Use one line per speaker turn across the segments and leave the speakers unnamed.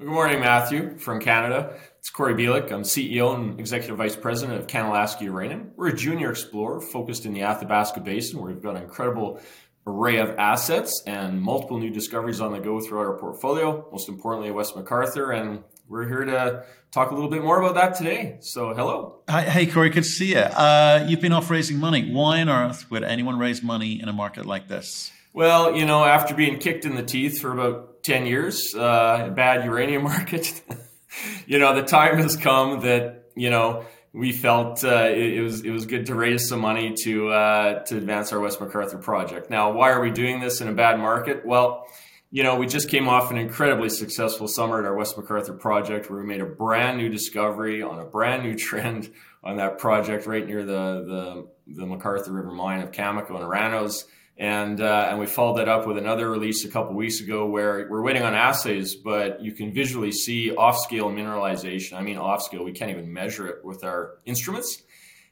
Good morning, Matthew from Canada. It's Cory Belyk. I'm CEO and Executive Vice President of CanAlaska Uranium. We're a junior explorer focused in the Athabasca Basin where we've got an incredible array of assets and multiple new discoveries on the go throughout our portfolio, most importantly West McArthur. And we're here to talk a little bit more about that today. So, hello.
Hi, hey, Corey, good to see you. Uh, you've been off raising money. Why on earth would anyone raise money in a market like this?
Well, you know, after being kicked in the teeth for about 10 years, uh, bad uranium market. you know, the time has come that, you know, we felt uh, it, it, was it was good to raise some money to uh, to advance our West McArthur project. Now, why are we doing this in a bad market? Well, you know, we just came off an incredibly successful summer at our West McArthur project, where we made a brand new discovery on a brand new trend on that project right near the the, the McArthur River mine of Cameco and Orano's and uh, and we followed that up with another release a couple weeks ago where we're waiting on assays, but you can visually see off-scale mineralization. I mean, off-scale. We can't even measure it with our instruments,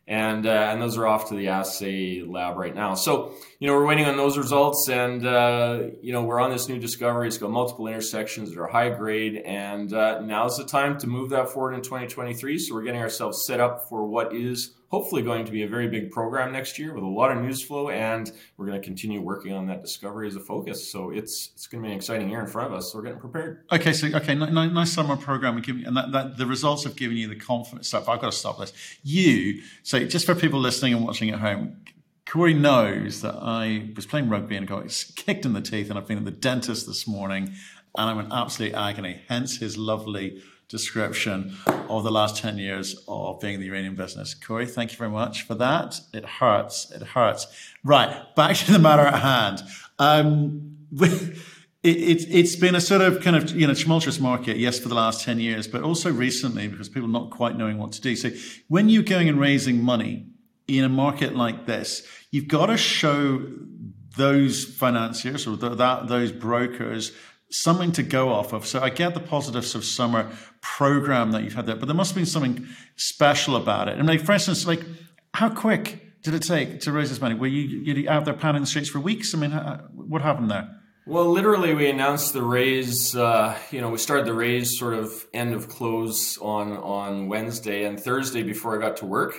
and uh, and those are off to the assay lab right now. So you know we're waiting on those results, and uh, you know we're on this new discovery. It's got multiple intersections that are high grade, and uh, now's the time to move that forward in 2023. So we're getting ourselves set up for what is hopefully going to be a very big program next year with a lot of news flow, and we're going to continue working on that discovery as a focus. So it's it's going to be an exciting year in front of us. So we're getting prepared.
Okay, so okay, nice, nice summer program, and, giving, and that, that, the results have given you the confidence. Stuff. I've got to stop this. You so just for people listening and watching at home. Corey knows that I was playing rugby and got kicked in the teeth, and I've been at the dentist this morning, and I'm in absolute agony. Hence his lovely description of the last 10 years of being in the uranium business. Corey, thank you very much for that. It hurts. It hurts. Right. Back to the matter at hand. Um, it, it, has been a sort of kind of, you know, tumultuous market, yes, for the last 10 years, but also recently because people not quite knowing what to do. So when you're going and raising money in a market like this, you've got to show those financiers or that, those brokers something to go off of. So I get the positives of summer program that you've had there, but there must have been something special about it. And like, for instance, like how quick did it take to raise this money? Were you, you out there pounding the streets for weeks? I mean, what happened there?
Well, literally, we announced the raise. Uh, you know, we started the raise sort of end of close on on Wednesday and Thursday before I got to work.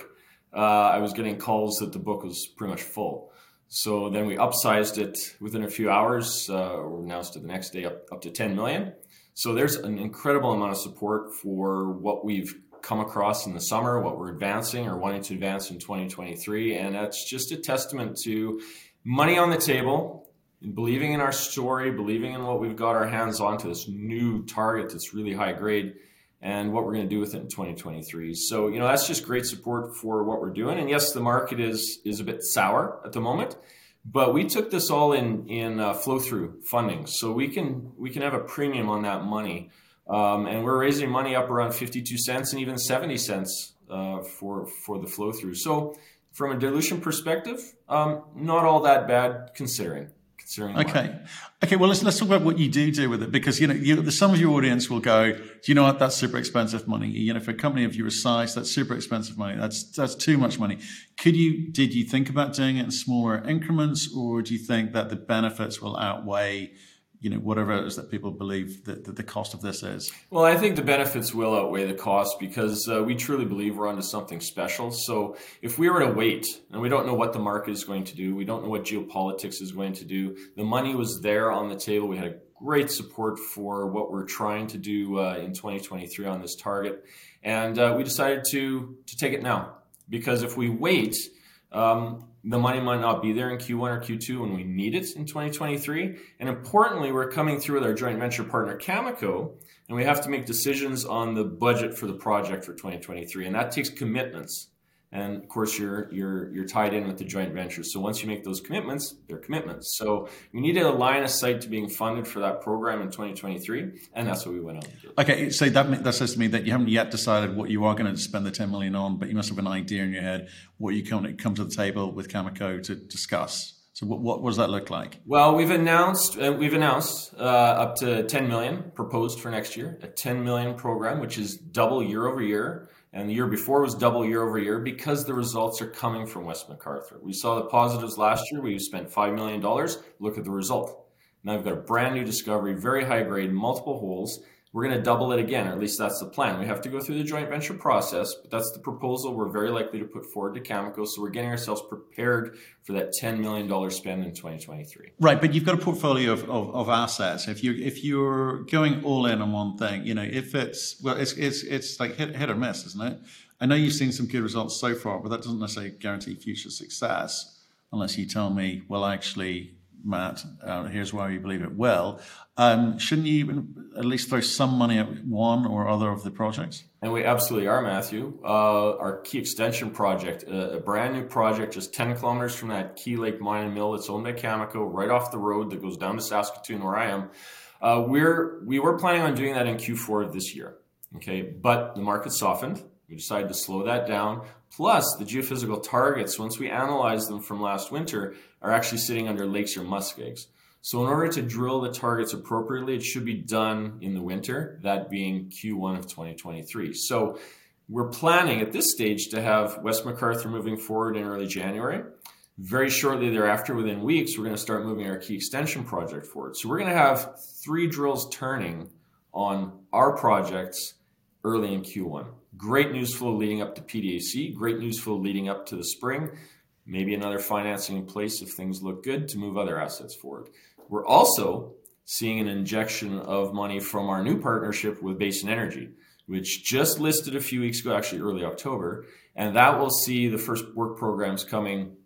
Uh, I was getting calls that the book was pretty much full. So then we upsized it within a few hours. Uh, we announced it the next day up, up to 10 million. So there's an incredible amount of support for what we've come across in the summer, what we're advancing or wanting to advance in 2023. And that's just a testament to money on the table, believing in our story, believing in what we've got our hands on to this new target that's really high grade and what we're going to do with it in 2023. So, you know, that's just great support for what we're doing. And yes, the market is is a bit sour at the moment, but we took this all in in uh, flow through funding, so we can we can have a premium on that money, um, and we're raising money up around 52 cents and even 70 cents uh, for for the flow through. So, from a dilution perspective, um, not all that bad considering
okay. Okay well let's, let's talk about what you do do with it because you know you, the some of your audience will go do you know what? That's super expensive money. You know for a company of your size that's super expensive money. That's that's too much money. Could you did you think about doing it in smaller increments or do you think that the benefits will outweigh you know whatever it is that people believe that, that, the cost of this is.
Well i think the benefits will outweigh the cost because uh, we truly believe we're onto something special. So if we were to wait and we don't know what the market is going to do we don't know what geopolitics is going to do the money was there on the table. We had great support for what we're trying to do uh, in 2023 on this target. And uh, we decided to to take it now because if we wait um, the money might not be there in Q1 or Q2 when we need it in 2023. And importantly, we're coming through with our joint venture partner Cameco, and we have to make decisions on the budget for the project for 2023. And that takes commitments and of course you're you're you're tied in with the joint venture. So once you make those commitments they're commitments. So we needed a line of sight to being funded for that program in 2023 and that's what we went out and did.
Okay so that that says to me that you haven't yet decided what you are going to spend the 10 million on but you must have an idea in your head what you come, come to the table with Cameco to discuss. So what, what, does that look like?
Well, we've announced uh, we've announced uh, up to 10 million proposed for next year, a 10 million program, which is double year over year and the year before was double year over year because the results are coming from West McArthur. We saw the positives last year. We spent $5 million. Look at the result. Now we've got a brand new discovery, very high grade, multiple holes, we're going to double it again, or at least that's the plan. We have to go through the joint venture process, but that's the proposal we're very likely to put forward to Cameco. So we're getting ourselves prepared for that $10 million spend in 2023.
Right, but you've got a portfolio of, of, of, assets. If you're if you're going all in on one thing, you know, if it's well, it's it's it's like hit, hit or miss, isn't it? I know you've seen some good results so far, but that doesn't necessarily guarantee future success unless you tell me, well, actually, Matt, uh, here's why you believe it will. Um, shouldn't you at least throw some money at one or other of the projects?
And we absolutely are, Matthew. Uh, our key extension project, a, a, brand new project just 10 kilometers from that Key Lake mine and mill that's owned by Cameco, right off the road that goes down to Saskatoon, where I am. Uh, we're we were planning on doing that in Q4 of this year. Okay, but the market softened. We decided to slow that down. Plus, the geophysical targets, once we analyzed them from last winter, are actually sitting under lakes or muskegs. So, in order to drill the targets appropriately, it should be done in the winter, that being Q1 of 2023. So, we're planning at this stage to have West McArthur moving forward in early January. Very shortly thereafter, within weeks, we're going to start moving our key extension project forward. So, we're going to have three drills turning on our projects early in Q1. Great news flow leading up to PDAC, great news flow leading up to the spring. Maybe another financing in place if things look good to move other assets forward. We're also seeing an injection of money from our new partnership with Basin Energy, which just listed a few weeks ago, actually early October, and that will see the first work programs coming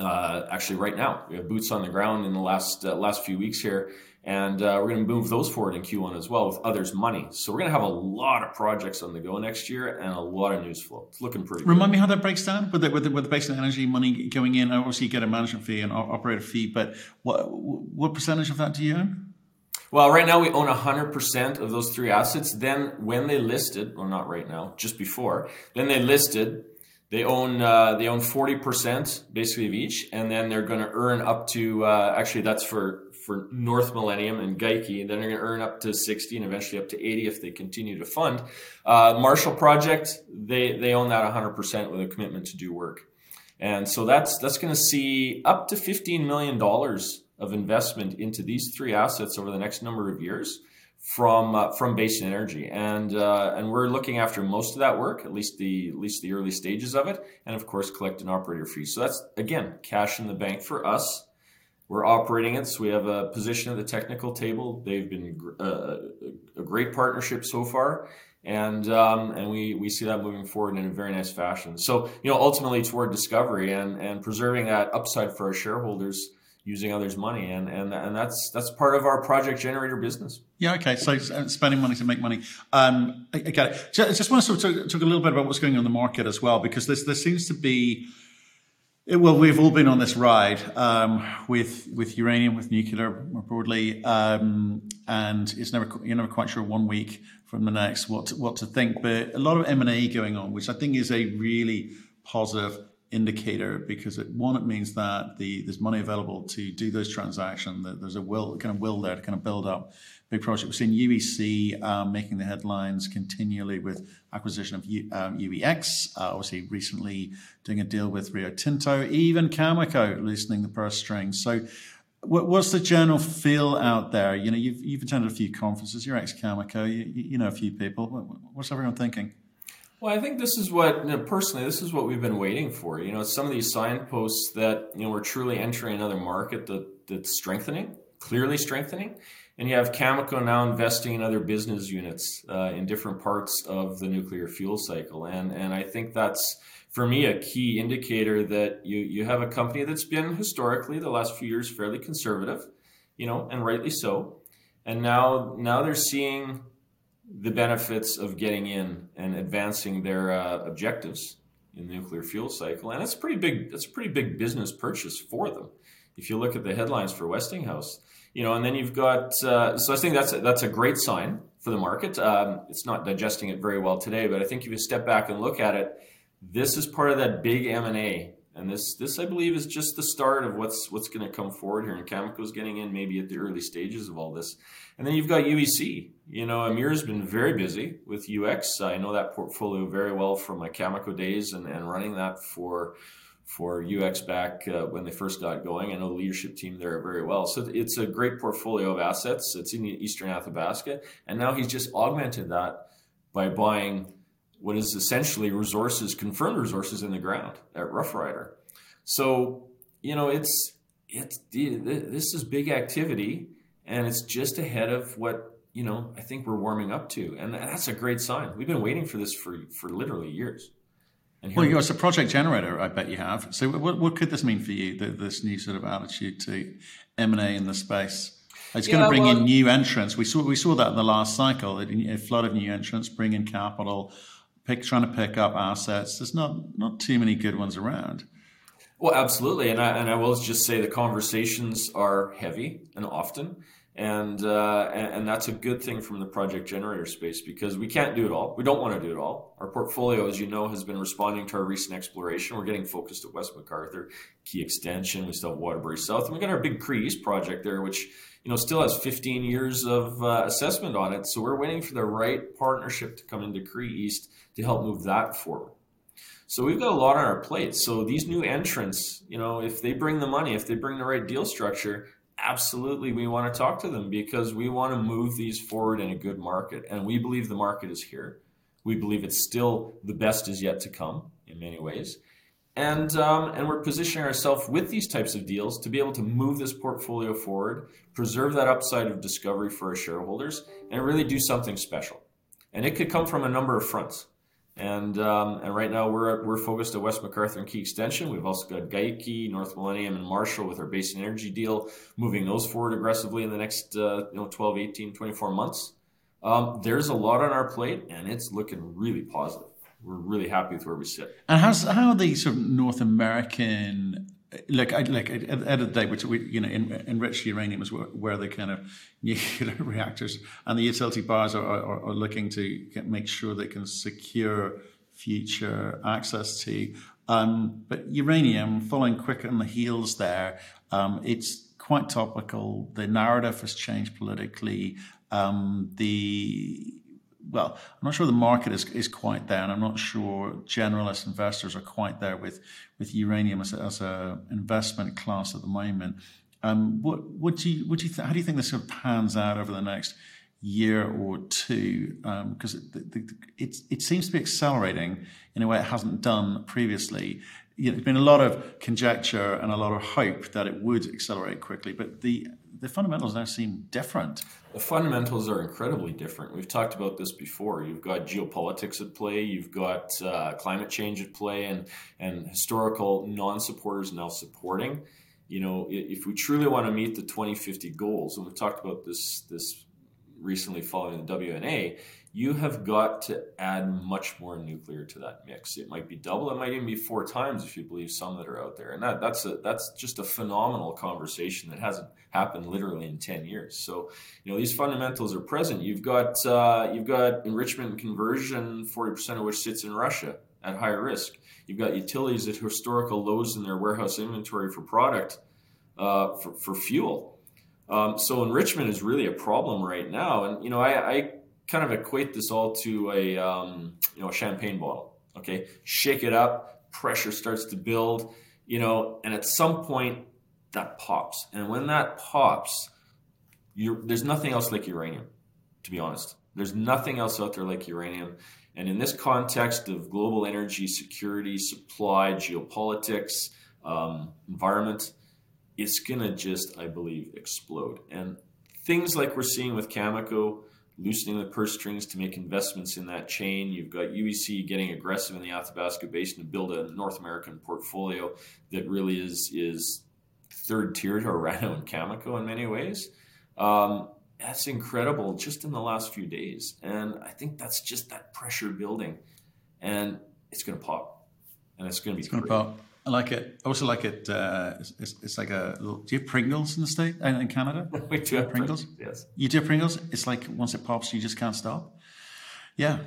uh, actually right now. We have boots on the ground in the last uh, last few weeks here, and uh, we're going to move those forward in Q1 as well with others' money. So we're going to have a lot of projects on the go next year and a lot of news flow. It's looking pretty.
Remind
good.
me how that breaks down with the, with the, with the Energy money going in. Obviously, you get a management fee and operator fee, but what what percentage of that do you own?
Well, right now we own 100% of those three assets. Then when they listed, well, not right now, just before, then they listed they own uh, they own forty percent basically of each, and then they're going to earn up to uh, actually that's for for North Millennium and Geikie. Then they're going to earn up to sixty and eventually up to eighty if they continue to fund. Uh, Marshall Project they they own that one hundred percent with a commitment to do work, and so that's that's going to see up to fifteen million dollars of investment into these three assets over the next number of years from uh, from Basin Energy, and uh, and we're looking after most of that work, at least the at least the early stages of it, and of course collect an operator fee. So that's again cash in the bank for us. We're operating it, so we have a position at the technical table. They've been uh, a great partnership so far, and um, and we we see that moving forward in a very nice fashion. So you know, ultimately toward discovery and and preserving that upside for our shareholders using others' money, and and and that's that's part of our project generator business.
Yeah, okay. So uh, spending money to make money. Um, I, I get it. Just, just want to sort of talk, talk, a little bit about what's going on in the market as well, because this there seems to be. Well, we've all been on this ride um, with with uranium, with nuclear more broadly, um, and it's never you're never quite sure one week from the next what to, what to think. But a lot of M and A going on, which I think is a really positive indicator because it, one, it means that the there's money available to do those transactions. That there's a will kind of will there to kind of build up big projects. We've seen UEC um, making the headlines continually with acquisition of U, um, UEX. Uh, obviously, recently doing a deal with Rio Tinto. Even Cameco loosening the purse strings. So. What's the general feel out there? You know, you've, you've attended a few conferences. You're ex Cameco. You, you know a few people. What's everyone thinking?
Well, I think this is what, you know, personally, this is what we've been waiting for. You know, some of these signposts that, you know, we're truly entering another market that, that's strengthening, clearly strengthening. And you have Cameco now investing in other business units uh, in different parts of the nuclear fuel cycle. And, and I think that's, for me, a key indicator that you, you have a company that's been historically, the last few years, fairly conservative, you know, and rightly so. And now, now they're seeing the benefits of getting in and advancing their uh, objectives in the nuclear fuel cycle, and it's pretty big. It's a pretty big business purchase for them. If you look at the headlines for Westinghouse, you know, and then you've got. Uh, so I think that's a, that's a great sign for the market. Um, it's not digesting it very well today, but I think if you step back and look at it, this is part of that big M and A and this, this I believe, is just the start of what's what's going to come forward here. And Cameco's getting in maybe at the early stages of all this. And then you've got UEC. You know, Amir's been very busy with UEX. I know that portfolio very well from my Cameco days and, and running that for for UEX back uh, when they first got going. I know the leadership team there very well. So it's a great portfolio of assets. It's in Eastern Athabasca. And now he's just augmented that by buying what is essentially resources, confirmed resources in the ground at Roughrider. So, you know, it's, it's, this is big activity and it's just ahead of what, you know, I think we're warming up to. And that's a great sign. We've been waiting for this for, for literally years.
And well, you're a project generator, I bet you have. So, what, what could this mean for you? this new sort of attitude to M and A in the space. It's going to bring well, in new entrants. We saw we saw that in the last cycle. A flood of new entrants, bring in capital, pick, trying to pick up assets. There's not not too many good ones around.
Well, absolutely, and I and I will just say the conversations are heavy and often and, uh, and, and that's a good thing from the project generator space because we can't do it all. We don't want to do it all. Our portfolio, as you know, has been responding to our recent exploration. We're getting focused at West McArthur, Key Extension. We still have Waterbury South, and we got our big Cree East project there, which you know still has 15 years of uh, assessment on it. So we're waiting for the right partnership to come into Cree East to help move that forward. So we've got a lot on our plate. So these new entrants, you know, if they bring the money, if they bring the right deal structure, absolutely we want to talk to them because we want to move these forward in a good market and we believe the market is here. We believe it's still the best is yet to come in many ways. And um, and we're positioning ourselves with these types of deals to be able to move this portfolio forward preserve that upside of discovery for our shareholders and really do something special. And it could come from a number of fronts and um, and right now we're we're focused at West McArthur and Key Extension. We've also got Geikie, North Millennium, and Marshall with our Basin Energy deal, moving those forward aggressively in the next uh, you know 12, 18, 24 months. Um, there's a lot on our plate, and it's looking really positive. We're really happy with where we sit.
And how's how are the sort of North American like I, like at, the end of the day, which we you know in, enriched uranium is where, where, the kind of nuclear reactors and the utility buyers are, are, are, looking to make sure they can secure future access to. Um, but uranium, following quick on the heels there, um, it's quite topical. The narrative has changed politically. Um, the well, I'm not sure the market is, is quite there, and I'm not sure generalist investors are quite there with, with uranium as, a, as an investment class at the moment. Um, what, what do you, what do you th- how do you think this sort of pans out over the next year or two? Because um, it, it, it seems to be accelerating in a way it hasn't done previously. You know, there's been a lot of conjecture and a lot of hope that it would accelerate quickly, but the the fundamentals now seem different.
The fundamentals are incredibly different. We've talked about this before. You've got geopolitics at play, you've got uh, climate change at play, and and historical non-supporters now supporting. You know, if we truly want to meet the 2050 goals, and we've talked about this this recently following the WNA, you have got to add much more nuclear to that mix. It might be double, it might even be four times if you believe some that are out there. And that, that's a, that's just a phenomenal conversation that hasn't happened literally in 10 years. So, you know, these fundamentals are present. You've got, uh, you've got enrichment and conversion, 40% of which sits in Russia at higher risk. You've got utilities at historical lows in their warehouse inventory for product, uh, for, for fuel. Um, so enrichment is really a problem right now. And, you know, I, I kind of equate this all to a um, you know champagne bottle. Okay, shake it up, pressure starts to build, you know, and at some point that pops, and when that pops, there's nothing else like uranium, to be honest. There's nothing else out there like uranium. And in this context of global energy security, supply, geopolitics, um, environment, it's going to just, I believe, explode. And things like we're seeing with Cameco, loosening the purse strings to make investments in that chain. You've got UEC getting aggressive in the Athabasca Basin to build a North American portfolio that really is is third tier to Orano and Cameco in many ways. Um, that's incredible just in the last few days. And I think that's just that pressure building. And it's going to pop. And it's going to be
it's going to pop. I like it. I also like it. Uh, it's, it's, like a little. Do you have Pringles in the state in Canada?
we do have Pringles.
Yes. You do have Pringles. It's like once it pops, you just can't stop. Yeah.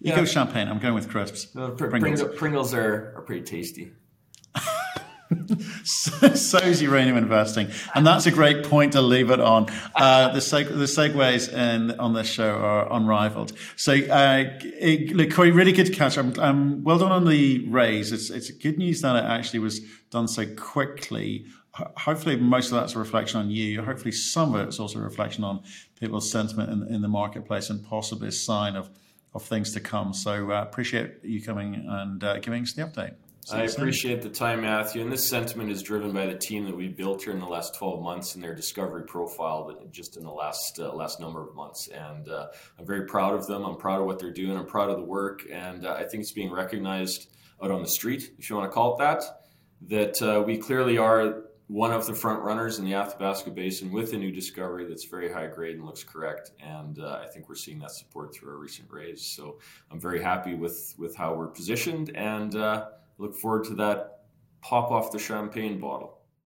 You yeah. go champagne. I'm going with crisps.
No, pr- Pringles. Pringles, are, are pretty tasty.
so, so's uranium investing, and that's a great point to leave it on. Uh, the, seg- the segues in, on this show are unrivaled. So, uh, it, look, Corey, really good to catch up. Um, well done on the raise. It's it's good news that it actually was done so quickly. Hopefully, most of that's a reflection on you. Hopefully, some of it's also a reflection on people's sentiment in, in the marketplace and possibly a sign of of things to come. So, uh, appreciate you coming and uh, giving us the update.
I appreciate the time, Matthew. And this sentiment is driven by the team that we've built here in the last 12 months and their discovery profile just in the last uh, last number of months. And uh, I'm very proud of them. I'm proud of what they're doing. I'm proud of the work. And uh, I think it's being recognized out on the street, if you want to call it that, that uh, we clearly are one of the front runners in the Athabasca Basin with a new discovery that's very high grade and looks correct. And uh, I think we're seeing that support through our recent raise. So I'm very happy with, with how we're positioned and uh, look forward to that pop off the champagne bottle.